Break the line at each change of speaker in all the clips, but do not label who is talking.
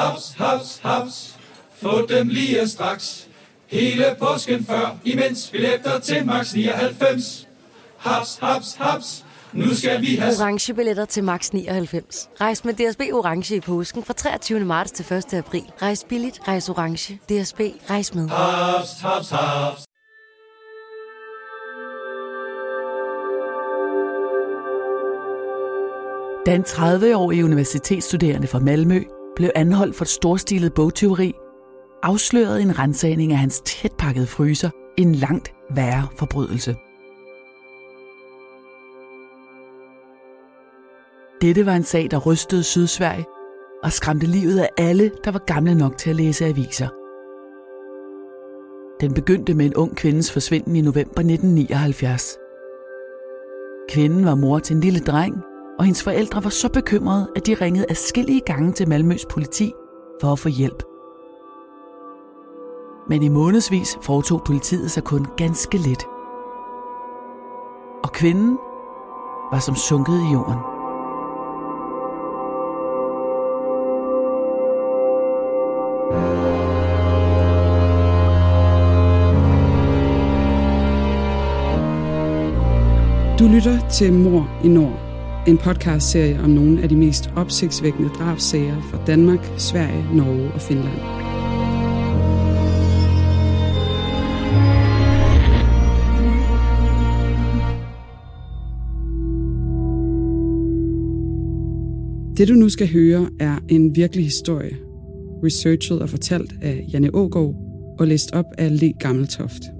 Haps, haps, haps. Få dem lige straks. Hele påsken før, imens billetter til max 99. Haps, haps, haps. Nu skal vi have...
Orange billetter til max 99. Rejs med DSB Orange i påsken fra 23. marts til 1. april. Rejs billigt, rejs orange. DSB, rejs med.
Haps, haps, haps.
Da en 30-årig universitetsstuderende fra Malmø blev anholdt for et storstilet bogtyveri, afslørede en rensagning af hans tætpakkede fryser en langt værre forbrydelse. Dette var en sag, der rystede Sydsverige og skræmte livet af alle, der var gamle nok til at læse aviser. Den begyndte med en ung kvindes forsvinden i november 1979. Kvinden var mor til en lille dreng, og hendes forældre var så bekymrede, at de ringede afskillige gange til Malmøs politi for at få hjælp. Men i månedsvis foretog politiet sig kun ganske lidt. Og kvinden var som sunket i jorden.
Du lytter til Mor i Nord, en podcastserie om nogle af de mest opsigtsvækkende drabsager fra Danmark, Sverige, Norge og Finland. Det du nu skal høre er en virkelig historie, researchet og fortalt af Janne Ågaard og læst op af Le Gammeltoft.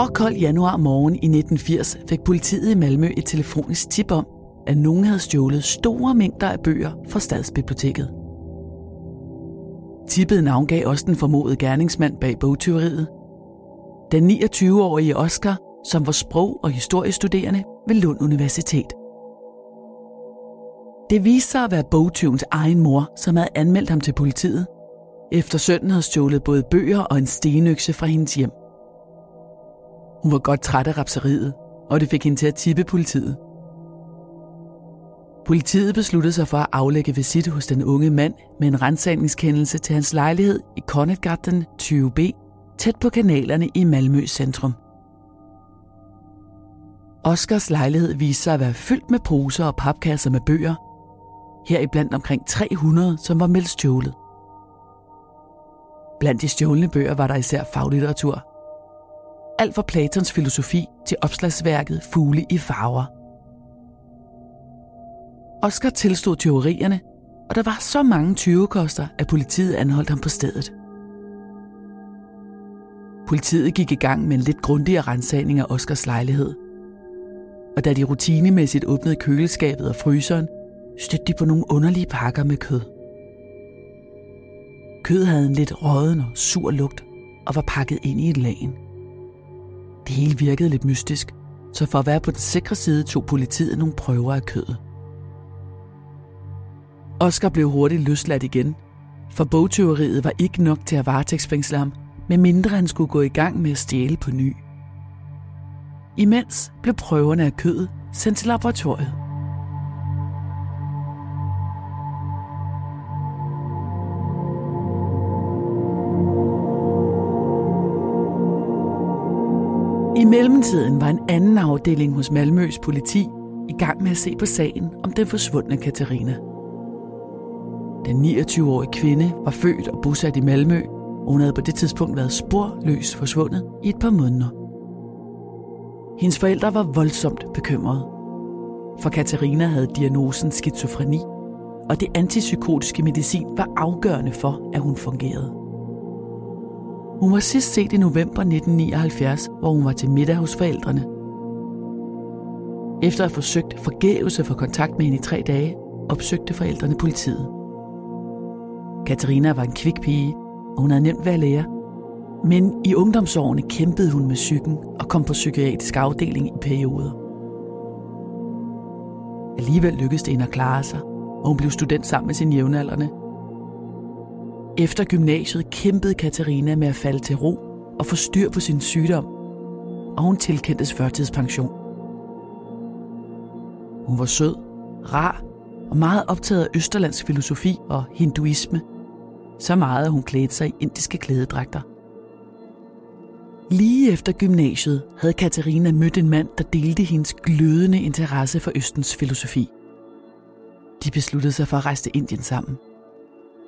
Råkold januar morgen i 1980 fik politiet i Malmø et telefonisk tip om, at nogen havde stjålet store mængder af bøger fra stadsbiblioteket. Tippet navngav også den formodede gerningsmand bag bogtyveriet. Den 29-årige Oscar, som var sprog- og historiestuderende ved Lund Universitet. Det viste sig at være bogtyvens egen mor, som havde anmeldt ham til politiet, efter sønnen havde stjålet både bøger og en stenøkse fra hendes hjem. Hun var godt træt af rapseriet, og det fik hende til at tippe politiet. Politiet besluttede sig for at aflægge visit hos den unge mand med en rensagningskendelse til hans lejlighed i Kornetgarten 20B, tæt på kanalerne i Malmø centrum. Oscars lejlighed viste sig at være fyldt med poser og papkasser med bøger, heriblandt omkring 300, som var meldt stjålet. Blandt de stjålne bøger var der især faglitteratur – alt fra Platons filosofi til opslagsværket Fugle i farver. Oscar tilstod teorierne, og der var så mange tyvekoster, at politiet anholdt ham på stedet. Politiet gik i gang med en lidt grundigere rensagning af Oscars lejlighed. Og da de rutinemæssigt åbnede køleskabet og fryseren, stødte de på nogle underlige pakker med kød. Kød havde en lidt råden og sur lugt og var pakket ind i et lagen. Det hele virkede lidt mystisk, så for at være på den sikre side tog politiet nogle prøver af kødet. Oscar blev hurtigt løsladt igen, for bogtyveriet var ikke nok til at varetægtsfængsle ham, medmindre han skulle gå i gang med at stjæle på ny. Imens blev prøverne af kødet sendt til laboratoriet. I mellemtiden var en anden afdeling hos Malmøs politi i gang med at se på sagen om den forsvundne Katarina. Den 29-årige kvinde var født og bosat i Malmø, og hun havde på det tidspunkt været sporløst forsvundet i et par måneder. Hendes forældre var voldsomt bekymrede, for Katarina havde diagnosen skizofreni, og det antipsykotiske medicin var afgørende for, at hun fungerede. Hun var sidst set i november 1979, hvor hun var til middag hos forældrene. Efter at have forsøgt forgæves at få kontakt med hende i tre dage, opsøgte forældrene politiet. Katarina var en kvik pige, og hun havde nemt været lærer. Men i ungdomsårene kæmpede hun med psyken og kom på psykiatrisk afdeling i perioder. Alligevel lykkedes det hende at klare sig, og hun blev student sammen med sine jævnaldrende. Efter gymnasiet kæmpede Katarina med at falde til ro og få styr på sin sygdom, og hun tilkendtes førtidspension. Hun var sød, rar og meget optaget af østerlandsk filosofi og hinduisme. Så meget, at hun klædte sig i indiske klædedragter. Lige efter gymnasiet havde Katarina mødt en mand, der delte hendes glødende interesse for Østens filosofi. De besluttede sig for at rejse til Indien sammen.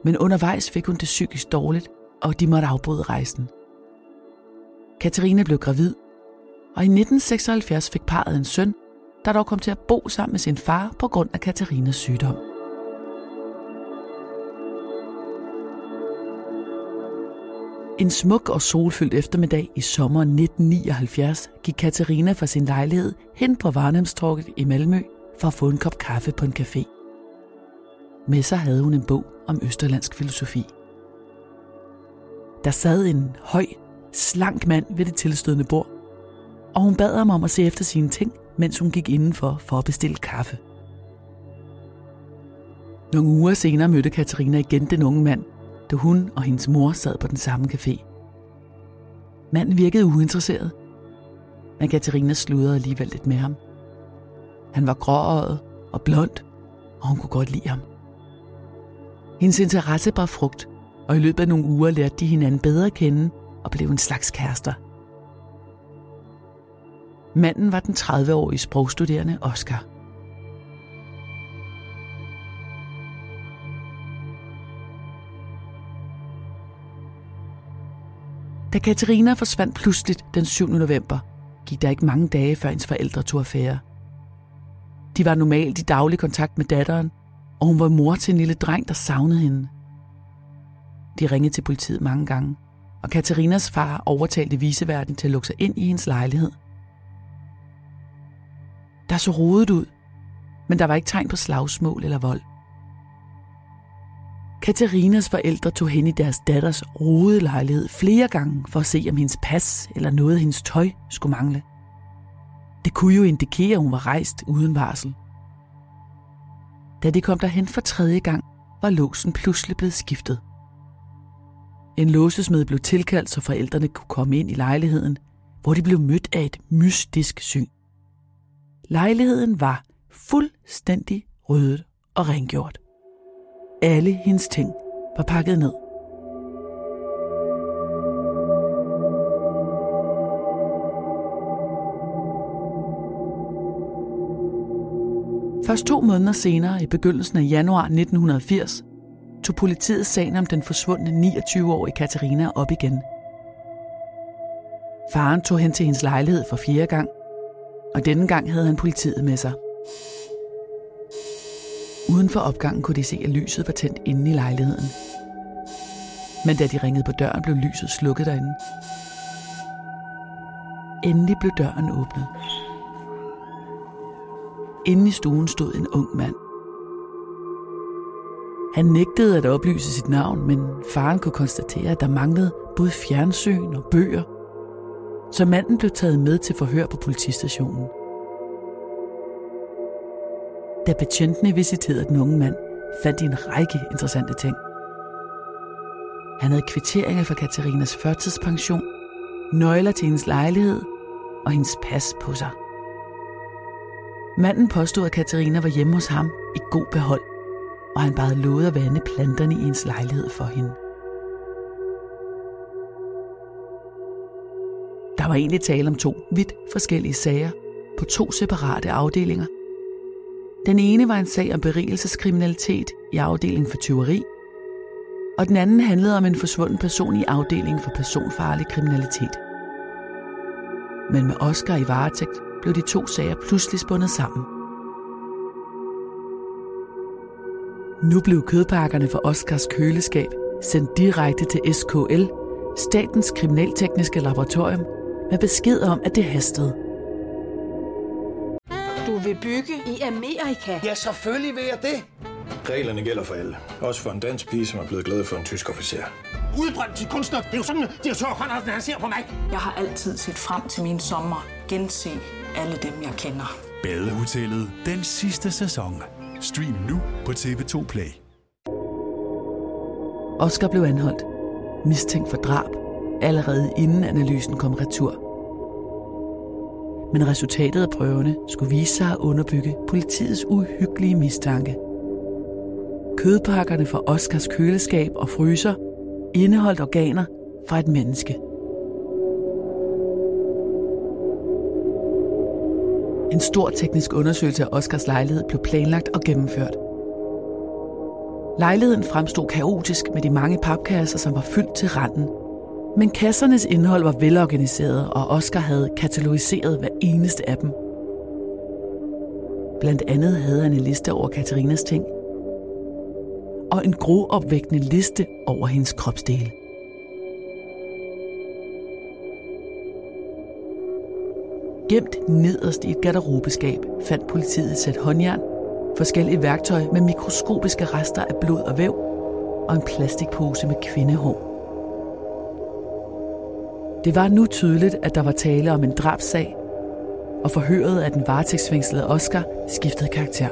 Men undervejs fik hun det psykisk dårligt, og de måtte afbryde rejsen. Katarina blev gravid, og i 1976 fik parret en søn, der dog kom til at bo sammen med sin far på grund af Katarinas sygdom. En smuk og solfyldt eftermiddag i sommeren 1979 gik Katarina fra sin lejlighed hen på Varnhemstorget i Malmø for at få en kop kaffe på en café. Med sig havde hun en bog om østerlandsk filosofi. Der sad en høj, slank mand ved det tilstødende bord, og hun bad ham om at se efter sine ting, mens hun gik indenfor for at bestille kaffe. Nogle uger senere mødte Katarina igen den unge mand, da hun og hendes mor sad på den samme café. Manden virkede uinteresseret, men Katarina sludrede alligevel lidt med ham. Han var gråøjet og blond, og hun kunne godt lide ham. Hendes interesse bar frugt, og i løbet af nogle uger lærte de hinanden bedre at kende og blev en slags kærester. Manden var den 30-årige sprogstuderende Oscar. Da Katarina forsvandt pludseligt den 7. november, gik der ikke mange dage, før hendes forældre tog affære. De var normalt i daglig kontakt med datteren, og hun var mor til en lille dreng, der savnede hende. De ringede til politiet mange gange, og Katarinas far overtalte viseverden til at lukke sig ind i hendes lejlighed. Der så rodet ud, men der var ikke tegn på slagsmål eller vold. Katarinas forældre tog hen i deres datters rodede lejlighed flere gange for at se, om hendes pas eller noget af hendes tøj skulle mangle. Det kunne jo indikere, at hun var rejst uden varsel. Da de kom derhen for tredje gang, var låsen pludselig blevet skiftet. En låsesmed blev tilkaldt, så forældrene kunne komme ind i lejligheden, hvor de blev mødt af et mystisk syn. Lejligheden var fuldstændig ryddet og rengjort. Alle hendes ting var pakket ned. Først to måneder senere, i begyndelsen af januar 1980, tog politiet sagen om den forsvundne 29-årige Katarina op igen. Faren tog hen til hendes lejlighed for fjerde gang, og denne gang havde han politiet med sig. Uden for opgangen kunne de se, at lyset var tændt inde i lejligheden. Men da de ringede på døren, blev lyset slukket derinde. Endelig blev døren åbnet. Inde i stuen stod en ung mand. Han nægtede at oplyse sit navn, men faren kunne konstatere, at der manglede både fjernsyn og bøger. Så manden blev taget med til forhør på politistationen. Da betjentene visiterede den unge mand, fandt de en række interessante ting. Han havde kvitteringer for Katarinas førtidspension, nøgler til hendes lejlighed og hendes pas på sig. Manden påstod, at Katarina var hjemme hos ham i god behold, og han bare lovede at vande planterne i hendes lejlighed for hende. Der var egentlig tale om to vidt forskellige sager på to separate afdelinger. Den ene var en sag om berigelseskriminalitet i afdelingen for tyveri, og den anden handlede om en forsvunden person i afdelingen for personfarlig kriminalitet. Men med Oscar i varetægt blev de to sager pludselig spundet sammen. Nu blev kødpakkerne for Oscars køleskab sendt direkte til SKL, Statens Kriminaltekniske Laboratorium, med besked om, at det hastede.
Du vil bygge i Amerika?
Ja, selvfølgelig vil jeg det.
Reglerne gælder for alle. Også for en dansk pige, som er blevet glad for en tysk officer.
Udbrændt til kunstner. Det er jo sådan, at de har tørt, han ser på mig.
Jeg har altid set frem til min sommer. Gense alle dem, jeg kender.
Badehotellet den sidste sæson. Stream nu på TV2 Play.
Oscar blev anholdt. Mistænkt for drab. Allerede inden analysen kom retur. Men resultatet af prøverne skulle vise sig at underbygge politiets uhyggelige mistanke. Kødpakkerne fra Oscars køleskab og fryser indeholdt organer fra et menneske. En stor teknisk undersøgelse af Oscars lejlighed blev planlagt og gennemført. Lejligheden fremstod kaotisk med de mange papkasser, som var fyldt til randen. Men kassernes indhold var velorganiseret, og Oscar havde katalogiseret hver eneste af dem. Blandt andet havde han en liste over Katarinas ting, og en groopvækkende liste over hendes kropsdele. Gemt nederst i et garderobeskab fandt politiet et sæt håndjern, forskellige værktøj med mikroskopiske rester af blod og væv og en plastikpose med kvindehår. Det var nu tydeligt, at der var tale om en drabsag, og forhøret af den varetægtsfængslede Oscar skiftede karakter.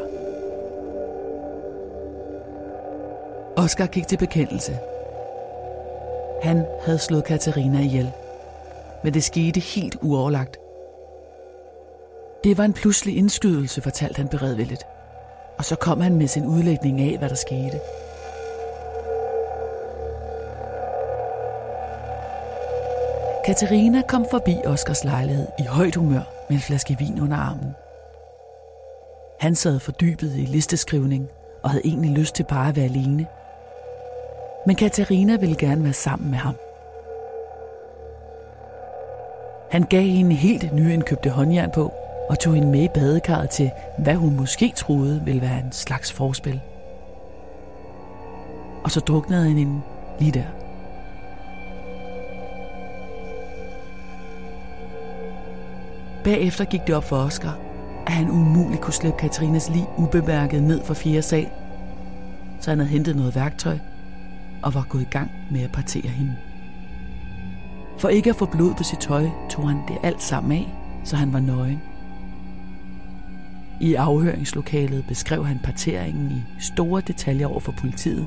Oscar gik til bekendelse. Han havde slået Katarina ihjel, men det skete helt uoverlagt. Det var en pludselig indskydelse, fortalte han beredvilligt. Og så kom han med sin udlægning af, hvad der skete. Katarina kom forbi Oscars lejlighed i højt humør med en flaske vin under armen. Han sad fordybet i listeskrivning og havde egentlig lyst til bare at være alene. Men Katarina ville gerne være sammen med ham. Han gav hende helt nyindkøbte håndjern på og tog hende med i badekarret til, hvad hun måske troede ville være en slags forspil. Og så druknede han hende lige der. Bagefter gik det op for Oscar, at han umuligt kunne slippe Katrinas lig ubemærket ned fra fjerde sal. Så han havde hentet noget værktøj og var gået i gang med at partere hende. For ikke at få blod på sit tøj, tog han det alt sammen af, så han var nøgen. I afhøringslokalet beskrev han parteringen i store detaljer over for politiet.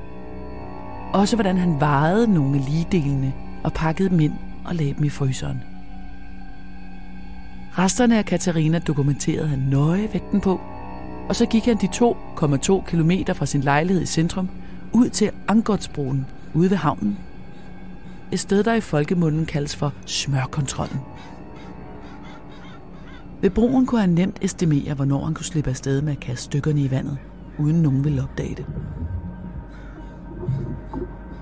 Også hvordan han vejede nogle ligedelene og pakkede dem ind og lagde dem i fryseren. Resterne af Katarina dokumenterede han nøje vægten på, og så gik han de 2,2 km fra sin lejlighed i centrum ud til Angårdsbroen ude ved havnen. Et sted, der i folkemunden kaldes for smørkontrollen. Ved broen kunne han nemt estimere, hvornår han kunne slippe afsted med at kaste stykkerne i vandet, uden nogen ville opdage det.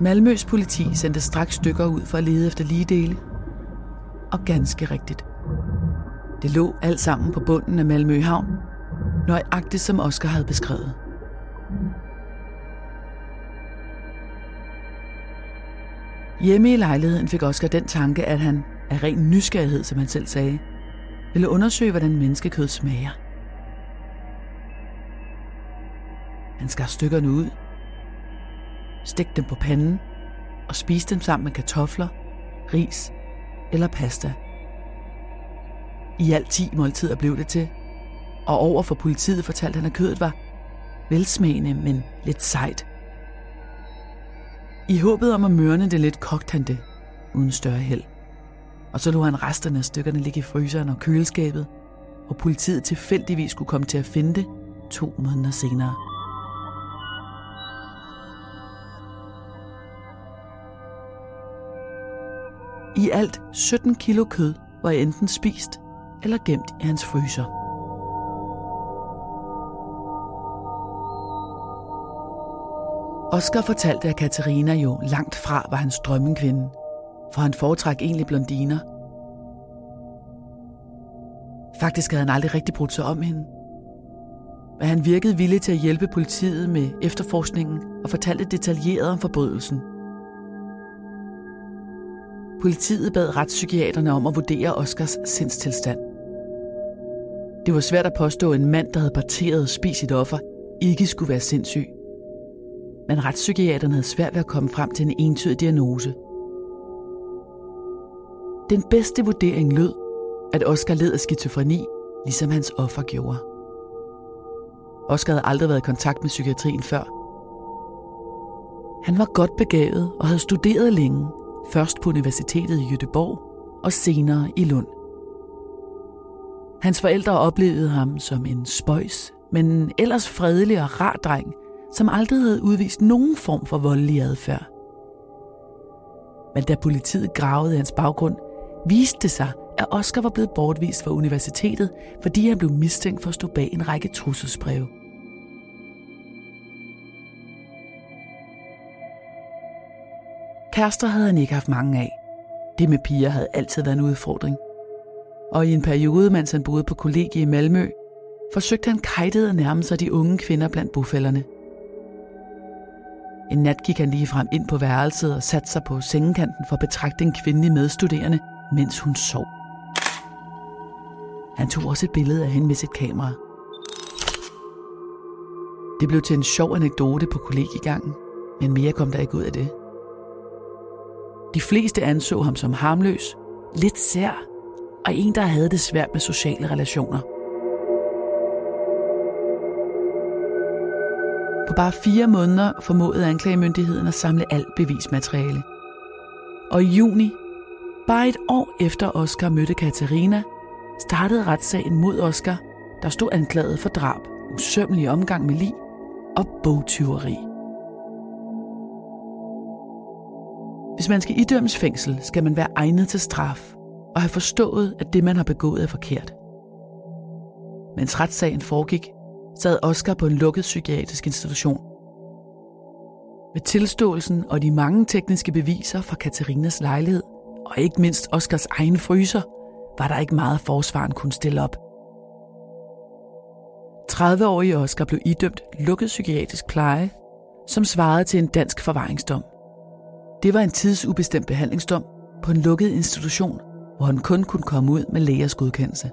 Malmøs politi sendte straks stykker ud for at lede efter ligedele. Og ganske rigtigt. Det lå alt sammen på bunden af Malmø Havn, nøjagtigt som Oscar havde beskrevet. Hjemme i lejligheden fik Oscar den tanke, at han af ren nysgerrighed, som han selv sagde, ville undersøge, hvordan menneskekød smager. Han skar stykkerne ud, stik dem på panden og spiste dem sammen med kartofler, ris eller pasta. I alt 10 måltider blev det til, og over for politiet fortalte han, at kødet var velsmagende, men lidt sejt. I håbet om at mørne det lidt, kogte han det, uden større held. Og så lå han resterne af stykkerne ligge i fryseren og køleskabet, og politiet tilfældigvis skulle komme til at finde det to måneder senere. I alt 17 kilo kød var enten spist eller gemt i hans fryser. Oscar fortalte, at Katarina jo langt fra var hans drømmekvinde, for han foretræk egentlig blondiner. Faktisk havde han aldrig rigtig brudt sig om hende. Men han virkede villig til at hjælpe politiet med efterforskningen og fortalte detaljeret om forbrydelsen. Politiet bad retspsykiaterne om at vurdere Oscars sindstilstand. Det var svært at påstå, at en mand, der havde parteret og spist sit offer, ikke skulle være sindssyg. Men retspsykiaterne havde svært ved at komme frem til en entydig diagnose. Den bedste vurdering lød, at Oscar led af skizofreni, ligesom hans offer gjorde. Oscar havde aldrig været i kontakt med psykiatrien før. Han var godt begavet og havde studeret længe, først på Universitetet i Göteborg og senere i Lund. Hans forældre oplevede ham som en spøjs, men ellers fredelig og rar dreng, som aldrig havde udvist nogen form for voldelig adfærd. Men da politiet gravede hans baggrund, viste det sig, at Oscar var blevet bortvist fra universitetet, fordi han blev mistænkt for at stå bag en række trusselsbreve. Kærester havde han ikke haft mange af. Det med piger havde altid været en udfordring. Og i en periode, mens han boede på kollegie i Malmø, forsøgte han kajtet at nærme sig de unge kvinder blandt bofælderne. En nat gik han lige frem ind på værelset og satte sig på sengekanten for at betragte en kvindelig medstuderende, mens hun sov. Han tog også et billede af hende med sit kamera. Det blev til en sjov anekdote på kollegiegangen, men mere kom der ikke ud af det. De fleste anså ham som harmløs, lidt sær og en, der havde det svært med sociale relationer. På bare fire måneder formåede anklagemyndigheden at samle alt bevismateriale. Og i juni, bare et år efter Oscar mødte Katarina, startede retssagen mod Oscar, der stod anklaget for drab, usømmelig omgang med lig og bogtyveri. Hvis man skal idømmes fængsel, skal man være egnet til straf og have forstået, at det, man har begået, er forkert. Mens retssagen foregik, sad Oscar på en lukket psykiatrisk institution. Med tilståelsen og de mange tekniske beviser fra Katarinas lejlighed, og ikke mindst Oscars egen fryser, var der ikke meget forsvaren kunne stille op. 30-årige Oscar blev idømt lukket psykiatrisk pleje, som svarede til en dansk forvaringsdom. Det var en tidsubestemt behandlingsdom på en lukket institution, hvor han kun kunne komme ud med lægers godkendelse.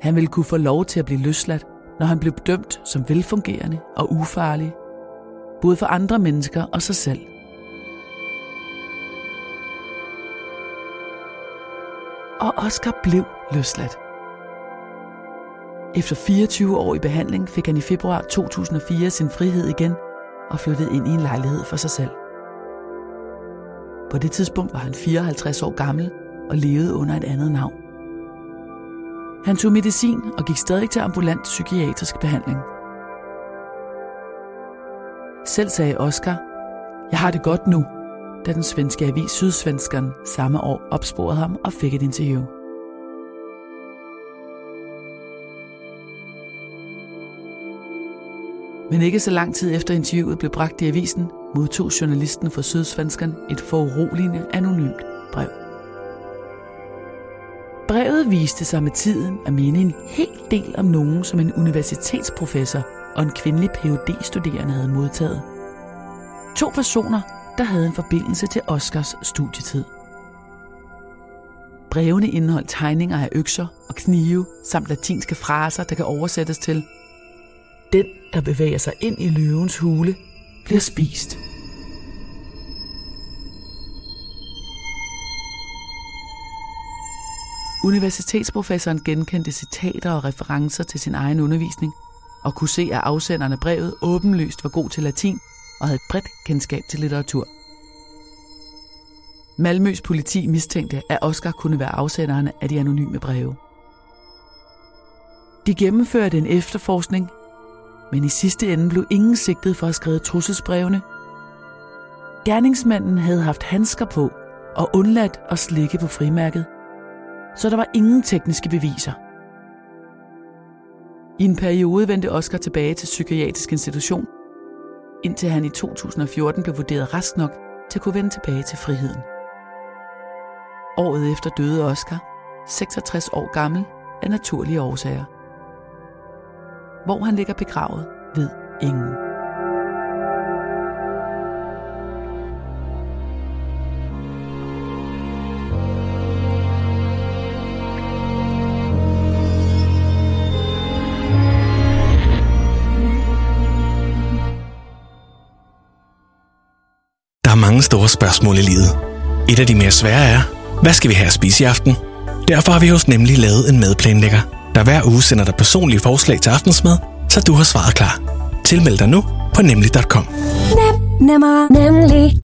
Han ville kunne få lov til at blive løsladt, når han blev dømt som velfungerende og ufarlig, både for andre mennesker og sig selv. Og Oscar blev løsladt. Efter 24 år i behandling fik han i februar 2004 sin frihed igen og flyttede ind i en lejlighed for sig selv. På det tidspunkt var han 54 år gammel og levede under et andet navn. Han tog medicin og gik stadig til ambulant psykiatrisk behandling. Selv sagde Oscar, jeg har det godt nu, da den svenske avis Sydsvenskeren samme år opsporede ham og fik et interview. Men ikke så lang tid efter interviewet blev bragt i avisen, modtog journalisten for Sydsvenskeren et foruroligende anonymt brev. Brevet viste sig med tiden at minde en hel del om nogen, som en universitetsprofessor og en kvindelig phd studerende havde modtaget. To personer, der havde en forbindelse til Oscars studietid. Brevene indeholdt tegninger af økser og knive samt latinske fraser, der kan oversættes til Den, der bevæger sig ind i løvens hule, bliver spist. Universitetsprofessoren genkendte citater og referencer til sin egen undervisning, og kunne se, at afsenderne brevet åbenlyst var god til latin og havde et bredt kendskab til litteratur. Malmøs politi mistænkte, at Oscar kunne være afsenderen af de anonyme breve. De gennemførte en efterforskning, men i sidste ende blev ingen sigtet for at skrive trusselsbrevene. Gerningsmanden havde haft handsker på og undladt at slikke på frimærket, så der var ingen tekniske beviser. I en periode vendte Oscar tilbage til psykiatrisk institution, indtil han i 2014 blev vurderet rask nok til at kunne vende tilbage til friheden. Året efter døde Oscar, 66 år gammel, af naturlige årsager. Hvor han ligger begravet, ved ingen.
Mange store spørgsmål i livet. Et af de mere svære er, hvad skal vi have at spise i aften? Derfor har vi hos Nemlig lavet en madplanlægger, der hver uge sender dig personlige forslag til aftensmad, så du har svaret klar. Tilmeld dig nu på nemlig.com.
Nem, nemmer, nemlig.